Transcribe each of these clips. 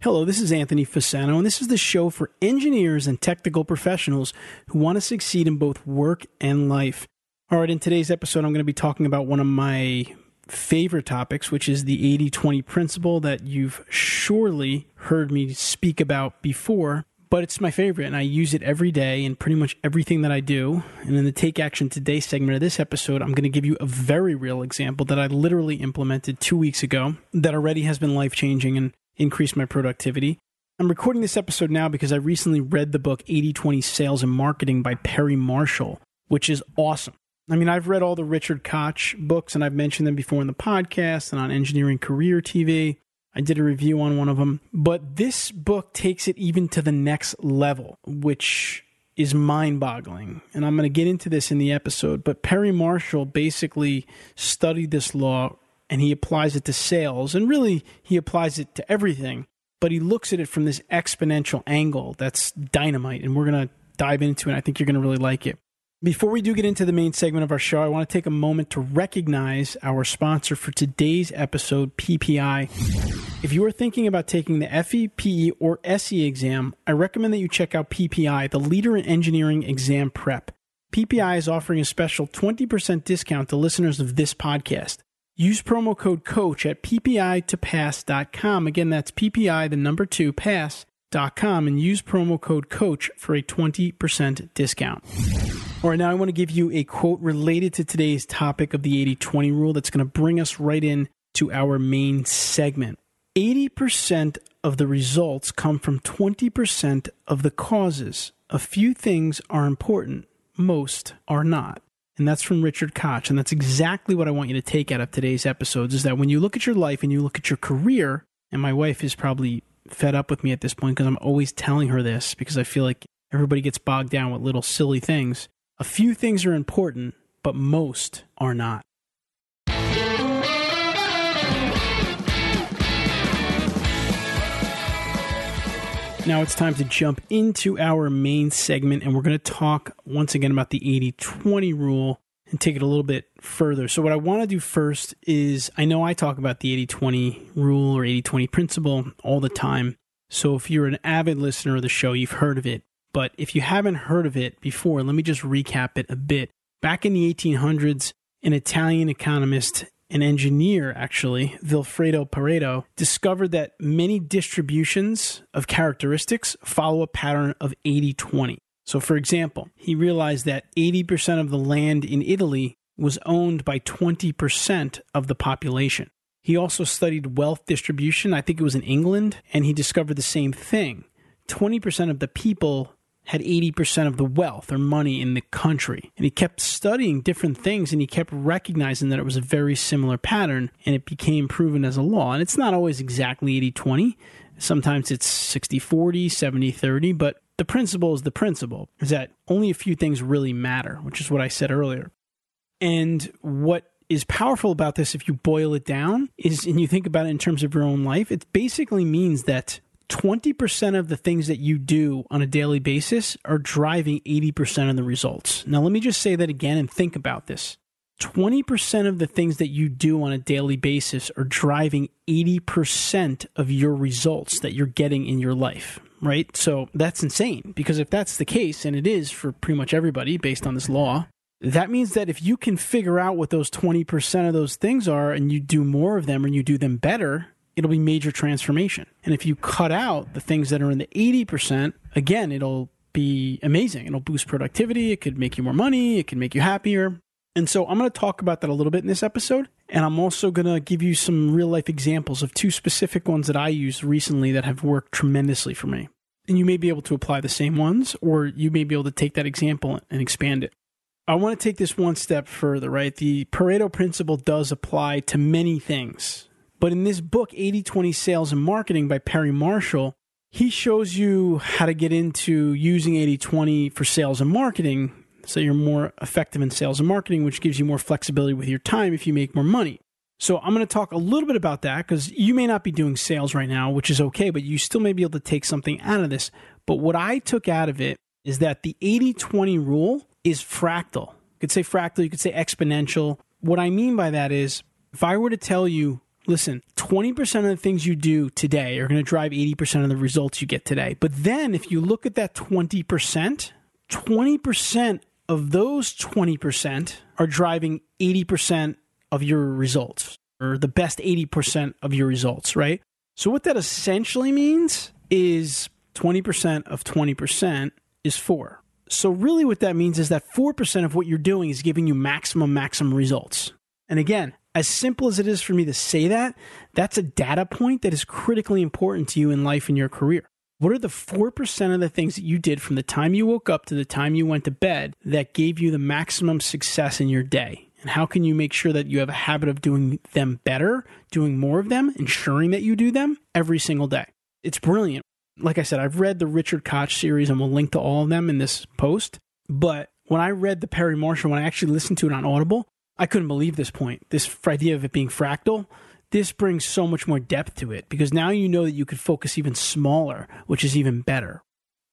Hello, this is Anthony Fasano, and this is the show for engineers and technical professionals who want to succeed in both work and life. All right, in today's episode, I'm going to be talking about one of my favorite topics, which is the 80 20 principle that you've surely heard me speak about before. But it's my favorite, and I use it every day in pretty much everything that I do. And in the Take Action Today segment of this episode, I'm going to give you a very real example that I literally implemented two weeks ago that already has been life changing and increased my productivity. I'm recording this episode now because I recently read the book 80 20 Sales and Marketing by Perry Marshall, which is awesome. I mean, I've read all the Richard Koch books and I've mentioned them before in the podcast and on Engineering Career TV. I did a review on one of them. But this book takes it even to the next level, which is mind boggling. And I'm going to get into this in the episode. But Perry Marshall basically studied this law and he applies it to sales. And really, he applies it to everything. But he looks at it from this exponential angle that's dynamite. And we're going to dive into it. I think you're going to really like it. Before we do get into the main segment of our show, I want to take a moment to recognize our sponsor for today's episode, PPI. If you are thinking about taking the FE, PE, or SE exam, I recommend that you check out PPI, the leader in engineering exam prep. PPI is offering a special 20% discount to listeners of this podcast. Use promo code COACH at ppi2pass.com. Again, that's PPI, the number two, pass.com, and use promo code COACH for a 20% discount. All right, now I want to give you a quote related to today's topic of the 80 20 rule that's going to bring us right in to our main segment. 80% of the results come from 20% of the causes. A few things are important, most are not. And that's from Richard Koch. And that's exactly what I want you to take out of today's episodes is that when you look at your life and you look at your career, and my wife is probably fed up with me at this point because I'm always telling her this because I feel like everybody gets bogged down with little silly things. A few things are important, but most are not. Now it's time to jump into our main segment, and we're going to talk once again about the 80 20 rule and take it a little bit further. So, what I want to do first is I know I talk about the 80 20 rule or 80 20 principle all the time. So, if you're an avid listener of the show, you've heard of it. But if you haven't heard of it before, let me just recap it a bit. Back in the 1800s, an Italian economist, an engineer actually, Vilfredo Pareto, discovered that many distributions of characteristics follow a pattern of 80 20. So, for example, he realized that 80% of the land in Italy was owned by 20% of the population. He also studied wealth distribution, I think it was in England, and he discovered the same thing. 20% of the people had 80% of the wealth or money in the country. And he kept studying different things and he kept recognizing that it was a very similar pattern and it became proven as a law. And it's not always exactly 80 20. Sometimes it's 60 40, 70 30, but the principle is the principle is that only a few things really matter, which is what I said earlier. And what is powerful about this, if you boil it down, is, and you think about it in terms of your own life, it basically means that 20% of the things that you do on a daily basis are driving 80% of the results. Now, let me just say that again and think about this. 20% of the things that you do on a daily basis are driving 80% of your results that you're getting in your life, right? So that's insane because if that's the case, and it is for pretty much everybody based on this law, that means that if you can figure out what those 20% of those things are and you do more of them and you do them better, it'll be major transformation. And if you cut out the things that are in the 80%, again, it'll be amazing. It'll boost productivity. It could make you more money. It can make you happier. And so I'm going to talk about that a little bit in this episode. And I'm also going to give you some real life examples of two specific ones that I used recently that have worked tremendously for me. And you may be able to apply the same ones, or you may be able to take that example and expand it. I want to take this one step further, right? The Pareto principle does apply to many things, but in this book, 80 20 Sales and Marketing by Perry Marshall, He shows you how to get into using 80 20 for sales and marketing so you're more effective in sales and marketing, which gives you more flexibility with your time if you make more money. So I'm going to talk a little bit about that because you may not be doing sales right now, which is okay, but you still may be able to take something out of this. But what I took out of it is that the 80 20 rule is fractal. You could say fractal, you could say exponential. What I mean by that is if I were to tell you, listen, 20% of the things you do today are going to drive 80% of the results you get today. But then if you look at that 20%, 20% of those 20% are driving 80% of your results or the best 80% of your results, right? So, what that essentially means is 20% of 20% is four. So, really, what that means is that 4% of what you're doing is giving you maximum, maximum results. And again, as simple as it is for me to say that, that's a data point that is critically important to you in life and your career. What are the 4% of the things that you did from the time you woke up to the time you went to bed that gave you the maximum success in your day? And how can you make sure that you have a habit of doing them better, doing more of them, ensuring that you do them every single day? It's brilliant. Like I said, I've read the Richard Koch series and we'll link to all of them in this post. But when I read the Perry Marshall, when I actually listened to it on Audible, I couldn't believe this point. This idea of it being fractal, this brings so much more depth to it because now you know that you could focus even smaller, which is even better.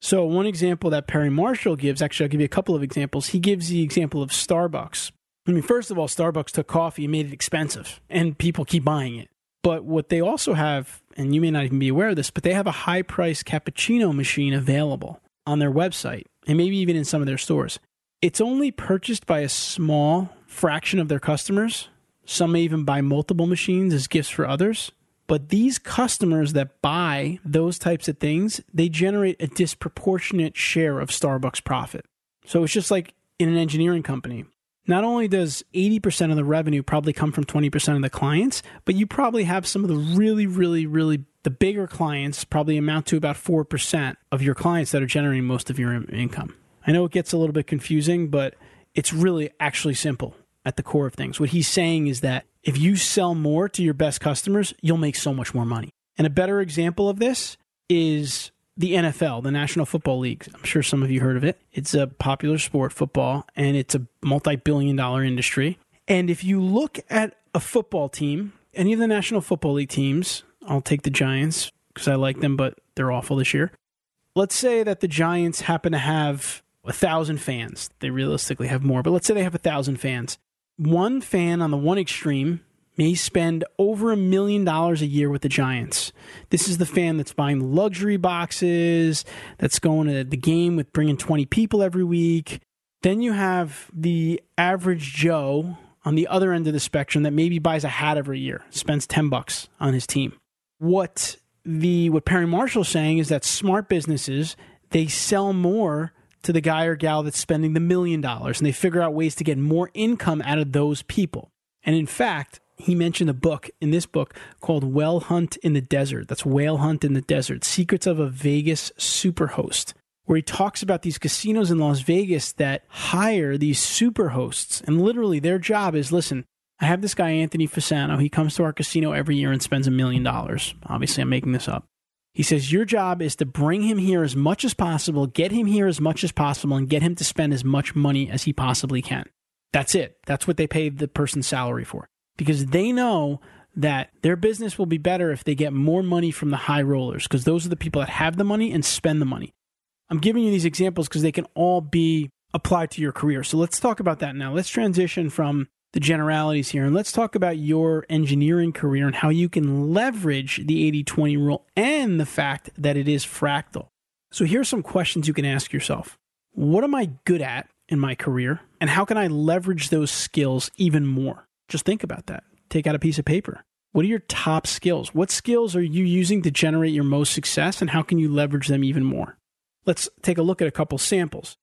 So, one example that Perry Marshall gives, actually, I'll give you a couple of examples. He gives the example of Starbucks. I mean, first of all, Starbucks took coffee and made it expensive, and people keep buying it. But what they also have, and you may not even be aware of this, but they have a high price cappuccino machine available on their website and maybe even in some of their stores. It's only purchased by a small fraction of their customers. Some may even buy multiple machines as gifts for others. But these customers that buy those types of things, they generate a disproportionate share of Starbucks profit. So it's just like in an engineering company not only does 80% of the revenue probably come from 20% of the clients, but you probably have some of the really, really, really the bigger clients probably amount to about 4% of your clients that are generating most of your income. I know it gets a little bit confusing, but it's really actually simple at the core of things. What he's saying is that if you sell more to your best customers, you'll make so much more money. And a better example of this is the NFL, the National Football League. I'm sure some of you heard of it. It's a popular sport, football, and it's a multi billion dollar industry. And if you look at a football team, any of the National Football League teams, I'll take the Giants because I like them, but they're awful this year. Let's say that the Giants happen to have a thousand fans. They realistically have more, but let's say they have a thousand fans. One fan on the one extreme may spend over a million dollars a year with the Giants. This is the fan that's buying luxury boxes, that's going to the game with bringing 20 people every week. Then you have the average Joe on the other end of the spectrum that maybe buys a hat every year, spends 10 bucks on his team. What the what Perry Marshall's saying is that smart businesses, they sell more to the guy or gal that's spending the million dollars and they figure out ways to get more income out of those people. And in fact, he mentioned a book in this book called Whale Hunt in the Desert. That's Whale Hunt in the Desert Secrets of a Vegas Superhost, where he talks about these casinos in Las Vegas that hire these superhosts. And literally, their job is listen, I have this guy, Anthony Fasano. He comes to our casino every year and spends a million dollars. Obviously, I'm making this up. He says, Your job is to bring him here as much as possible, get him here as much as possible, and get him to spend as much money as he possibly can. That's it. That's what they pay the person's salary for because they know that their business will be better if they get more money from the high rollers because those are the people that have the money and spend the money. I'm giving you these examples because they can all be applied to your career. So let's talk about that now. Let's transition from the generalities here and let's talk about your engineering career and how you can leverage the 80 20 rule and the fact that it is fractal. So here's some questions you can ask yourself What am I good at in my career? And how can I leverage those skills even more? Just think about that. Take out a piece of paper. What are your top skills? What skills are you using to generate your most success, and how can you leverage them even more? Let's take a look at a couple samples.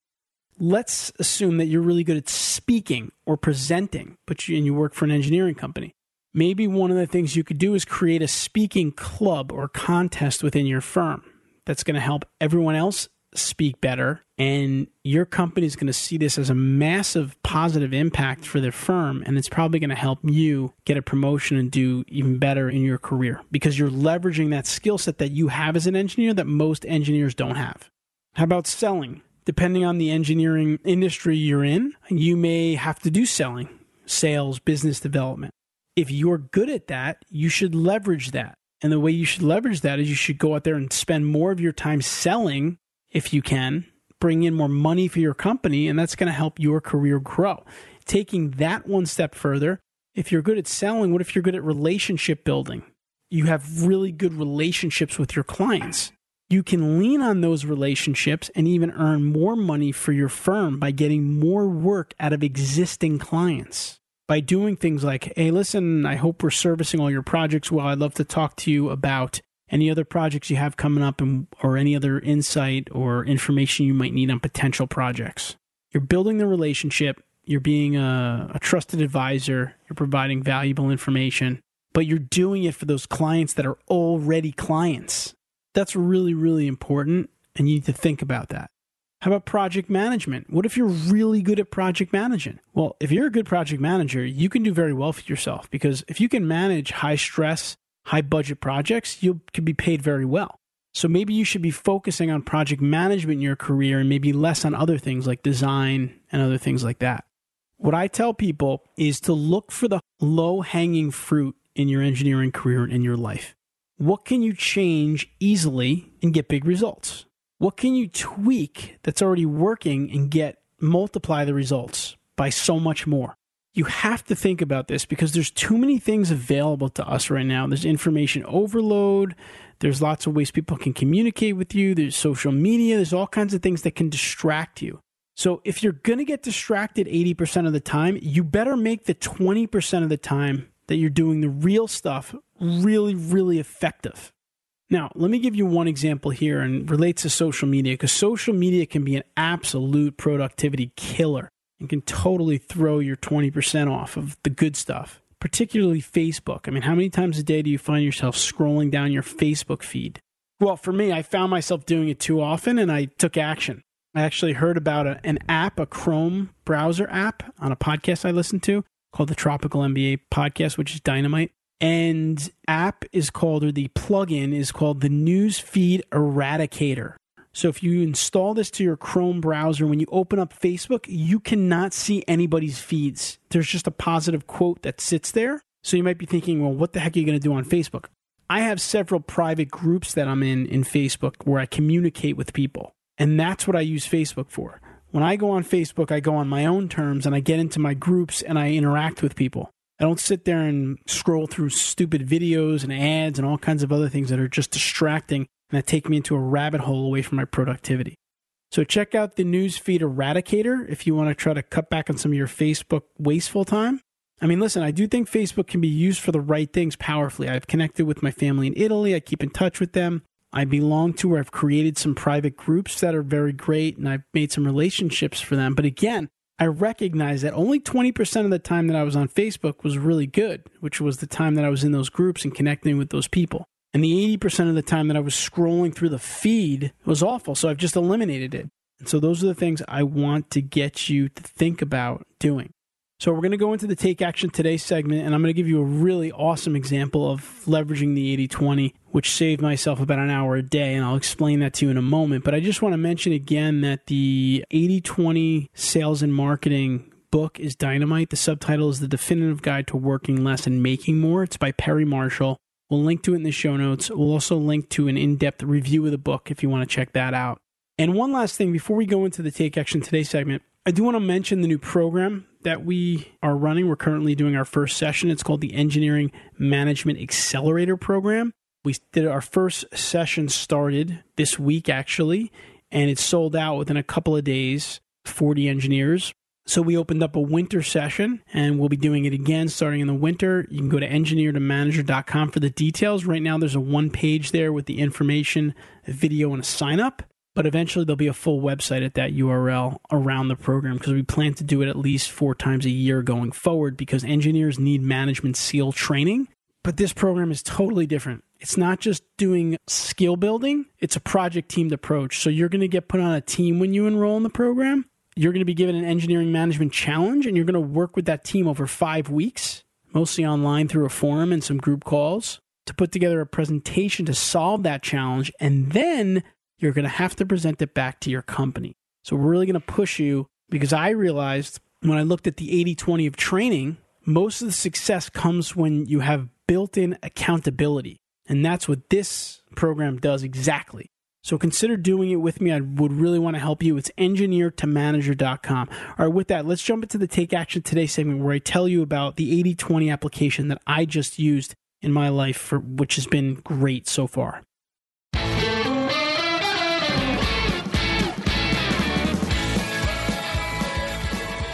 Let's assume that you're really good at speaking or presenting, but you, and you work for an engineering company. Maybe one of the things you could do is create a speaking club or contest within your firm that's going to help everyone else speak better, and your company is going to see this as a massive positive impact for their firm, and it's probably going to help you get a promotion and do even better in your career because you're leveraging that skill set that you have as an engineer that most engineers don't have. How about selling? Depending on the engineering industry you're in, you may have to do selling, sales, business development. If you're good at that, you should leverage that. And the way you should leverage that is you should go out there and spend more of your time selling if you can, bring in more money for your company, and that's going to help your career grow. Taking that one step further, if you're good at selling, what if you're good at relationship building? You have really good relationships with your clients. You can lean on those relationships and even earn more money for your firm by getting more work out of existing clients. By doing things like, hey, listen, I hope we're servicing all your projects well. I'd love to talk to you about any other projects you have coming up and, or any other insight or information you might need on potential projects. You're building the relationship, you're being a, a trusted advisor, you're providing valuable information, but you're doing it for those clients that are already clients. That's really, really important, and you need to think about that. How about project management? What if you're really good at project managing? Well, if you're a good project manager, you can do very well for yourself because if you can manage high stress, high budget projects, you can be paid very well. So maybe you should be focusing on project management in your career and maybe less on other things like design and other things like that. What I tell people is to look for the low hanging fruit in your engineering career and in your life. What can you change easily and get big results? What can you tweak that's already working and get multiply the results by so much more? You have to think about this because there's too many things available to us right now. There's information overload. There's lots of ways people can communicate with you. There's social media. There's all kinds of things that can distract you. So if you're going to get distracted 80% of the time, you better make the 20% of the time that you're doing the real stuff really, really effective. Now, let me give you one example here and relates to social media because social media can be an absolute productivity killer and can totally throw your 20% off of the good stuff, particularly Facebook. I mean, how many times a day do you find yourself scrolling down your Facebook feed? Well, for me, I found myself doing it too often and I took action. I actually heard about a, an app, a Chrome browser app on a podcast I listened to called the Tropical MBA podcast, which is dynamite. And app is called, or the plugin is called the Newsfeed Eradicator. So if you install this to your Chrome browser, when you open up Facebook, you cannot see anybody's feeds. There's just a positive quote that sits there. So you might be thinking, well, what the heck are you going to do on Facebook? I have several private groups that I'm in in Facebook where I communicate with people. And that's what I use Facebook for. When I go on Facebook, I go on my own terms and I get into my groups and I interact with people. I don't sit there and scroll through stupid videos and ads and all kinds of other things that are just distracting and that take me into a rabbit hole away from my productivity. So check out the newsfeed eradicator if you want to try to cut back on some of your Facebook wasteful time. I mean, listen, I do think Facebook can be used for the right things powerfully. I've connected with my family in Italy. I keep in touch with them. I belong to, or I've created some private groups that are very great, and I've made some relationships for them. But again, I recognize that only 20% of the time that I was on Facebook was really good, which was the time that I was in those groups and connecting with those people. And the 80% of the time that I was scrolling through the feed was awful. So I've just eliminated it. And so those are the things I want to get you to think about doing. So we're going to go into the Take Action Today segment, and I'm going to give you a really awesome example of leveraging the 80 20, which saved myself about an hour a day. And I'll explain that to you in a moment. But I just want to mention again that the 80 20 sales and marketing book is dynamite. The subtitle is The Definitive Guide to Working Less and Making More. It's by Perry Marshall. We'll link to it in the show notes. We'll also link to an in depth review of the book if you want to check that out. And one last thing before we go into the Take Action Today segment, I do want to mention the new program that we are running. We're currently doing our first session. It's called the Engineering Management Accelerator Program. We did our first session started this week actually, and it sold out within a couple of days. 40 engineers. So we opened up a winter session and we'll be doing it again starting in the winter. You can go to engineertomanager.com for the details. Right now there's a one page there with the information, a video, and a sign up but eventually there'll be a full website at that URL around the program because we plan to do it at least four times a year going forward because engineers need management SEAL training. But this program is totally different. it's not just doing skill building, it's a project teamed approach. So you're going to get put on a team when you enroll in the program. You're going to be given an engineering management challenge and you're going to work with that team over five weeks, mostly online through a forum and some group calls to put together a presentation to solve that challenge. And then you're going to have to present it back to your company. So we're really going to push you because I realized when I looked at the 80 20 of training, most of the success comes when you have built in accountability. And that's what this program does exactly. So consider doing it with me. I would really want to help you. It's engineer2manager.com. All right, with that, let's jump into the Take Action Today segment where I tell you about the 80 20 application that I just used in my life, for, which has been great so far.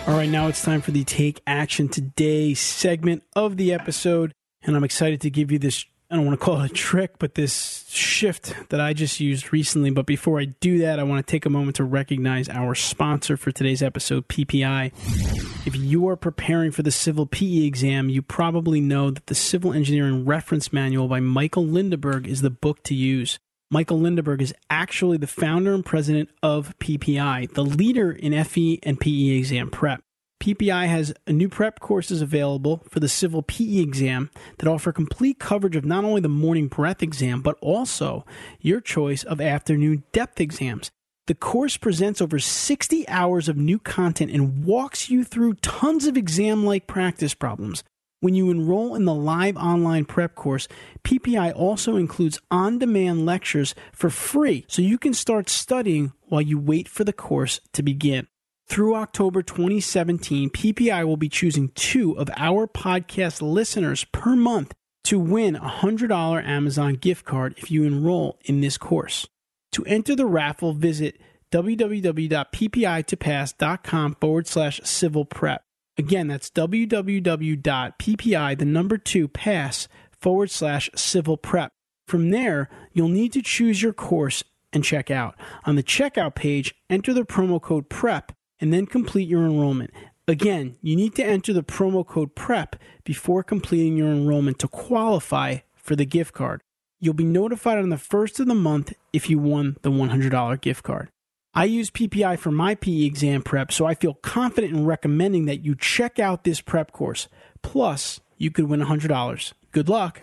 All right, now it's time for the Take Action Today segment of the episode. And I'm excited to give you this I don't want to call it a trick, but this shift that I just used recently. But before I do that, I want to take a moment to recognize our sponsor for today's episode, PPI. If you are preparing for the civil PE exam, you probably know that the Civil Engineering Reference Manual by Michael Lindeburg is the book to use. Michael Lindeburg is actually the founder and president of PPI, the leader in FE and PE exam prep. PPI has new prep courses available for the civil PE exam that offer complete coverage of not only the morning breadth exam, but also your choice of afternoon depth exams. The course presents over 60 hours of new content and walks you through tons of exam like practice problems. When you enroll in the live online prep course, PPI also includes on demand lectures for free so you can start studying while you wait for the course to begin. Through October 2017, PPI will be choosing two of our podcast listeners per month to win a $100 Amazon gift card if you enroll in this course. To enter the raffle, visit www.ppi2pass.com forward slash civil prep. Again, that's www.ppi, the number two, pass forward slash civil prep. From there, you'll need to choose your course and check out. On the checkout page, enter the promo code PREP and then complete your enrollment. Again, you need to enter the promo code PREP before completing your enrollment to qualify for the gift card. You'll be notified on the first of the month if you won the $100 gift card. I use PPI for my PE exam prep, so I feel confident in recommending that you check out this prep course. Plus, you could win $100. Good luck.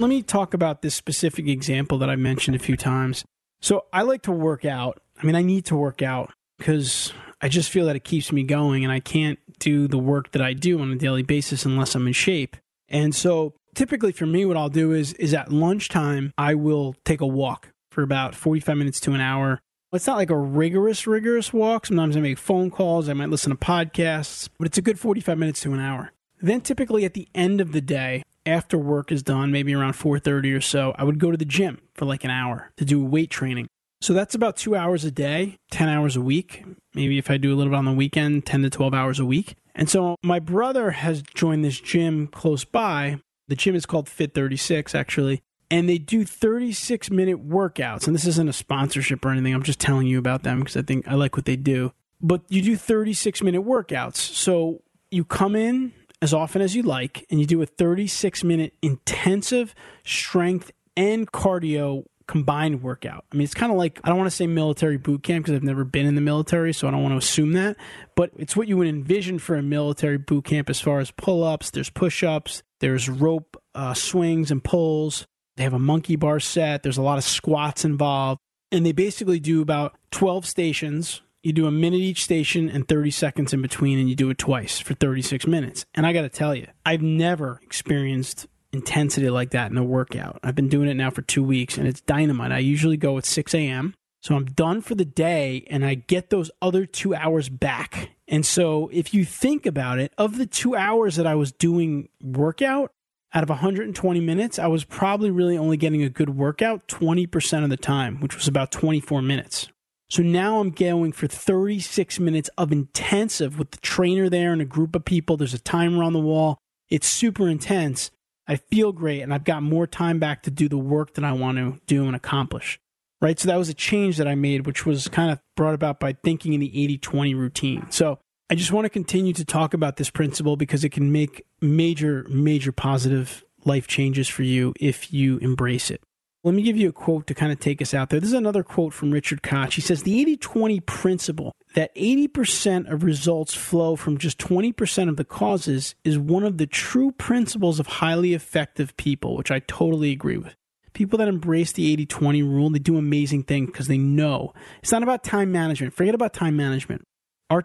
Let me talk about this specific example that I mentioned a few times. So, I like to work out. I mean, I need to work out because I just feel that it keeps me going and I can't do the work that I do on a daily basis unless I'm in shape. And so typically for me what I'll do is is at lunchtime I will take a walk for about 45 minutes to an hour. It's not like a rigorous rigorous walk. Sometimes I make phone calls, I might listen to podcasts, but it's a good 45 minutes to an hour. Then typically at the end of the day, after work is done, maybe around 4:30 or so, I would go to the gym for like an hour to do weight training. So that's about two hours a day, 10 hours a week. Maybe if I do a little bit on the weekend, 10 to 12 hours a week. And so my brother has joined this gym close by. The gym is called Fit 36, actually. And they do 36 minute workouts. And this isn't a sponsorship or anything. I'm just telling you about them because I think I like what they do. But you do 36 minute workouts. So you come in as often as you like and you do a 36 minute intensive strength and cardio combined workout. I mean, it's kind of like I don't want to say military boot camp because I've never been in the military, so I don't want to assume that. But it's what you would envision for a military boot camp as far as pull ups. There's push ups. There's rope uh, swings and pulls. They have a monkey bar set. There's a lot of squats involved, and they basically do about 12 stations. You do a minute each station and 30 seconds in between, and you do it twice for 36 minutes. And I got to tell you, I've never experienced intensity like that in a workout. I've been doing it now for two weeks and it's dynamite. I usually go at 6 a.m. So I'm done for the day and I get those other two hours back. And so if you think about it, of the two hours that I was doing workout, out of 120 minutes, I was probably really only getting a good workout 20% of the time, which was about 24 minutes. So now I'm going for 36 minutes of intensive with the trainer there and a group of people. There's a timer on the wall. It's super intense. I feel great and I've got more time back to do the work that I want to do and accomplish. Right. So that was a change that I made, which was kind of brought about by thinking in the 80 20 routine. So I just want to continue to talk about this principle because it can make major, major positive life changes for you if you embrace it. Let me give you a quote to kind of take us out there. This is another quote from Richard Koch. He says, The 80 20 principle that 80% of results flow from just 20% of the causes is one of the true principles of highly effective people, which I totally agree with. People that embrace the 80 20 rule, they do amazing things because they know it's not about time management. Forget about time management.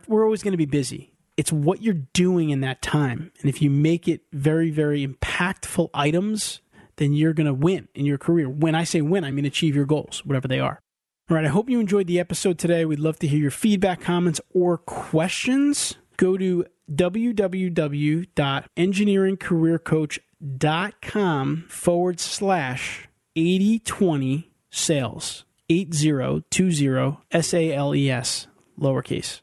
We're always going to be busy. It's what you're doing in that time. And if you make it very, very impactful items, then you're going to win in your career. When I say win, I mean achieve your goals, whatever they are. All right, I hope you enjoyed the episode today. We'd love to hear your feedback, comments, or questions. Go to www.engineeringcareercoach.com forward slash 8020 sales. 8020 S A L E S, lowercase.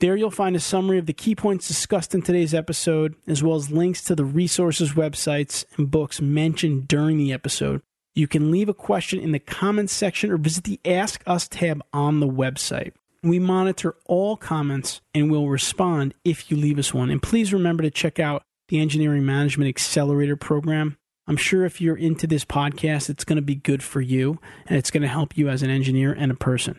There you'll find a summary of the key points discussed in today's episode, as well as links to the resources, websites, and books mentioned during the episode. You can leave a question in the comments section or visit the Ask Us tab on the website. We monitor all comments and will respond if you leave us one. And please remember to check out the Engineering Management Accelerator program. I'm sure if you're into this podcast, it's going to be good for you and it's going to help you as an engineer and a person.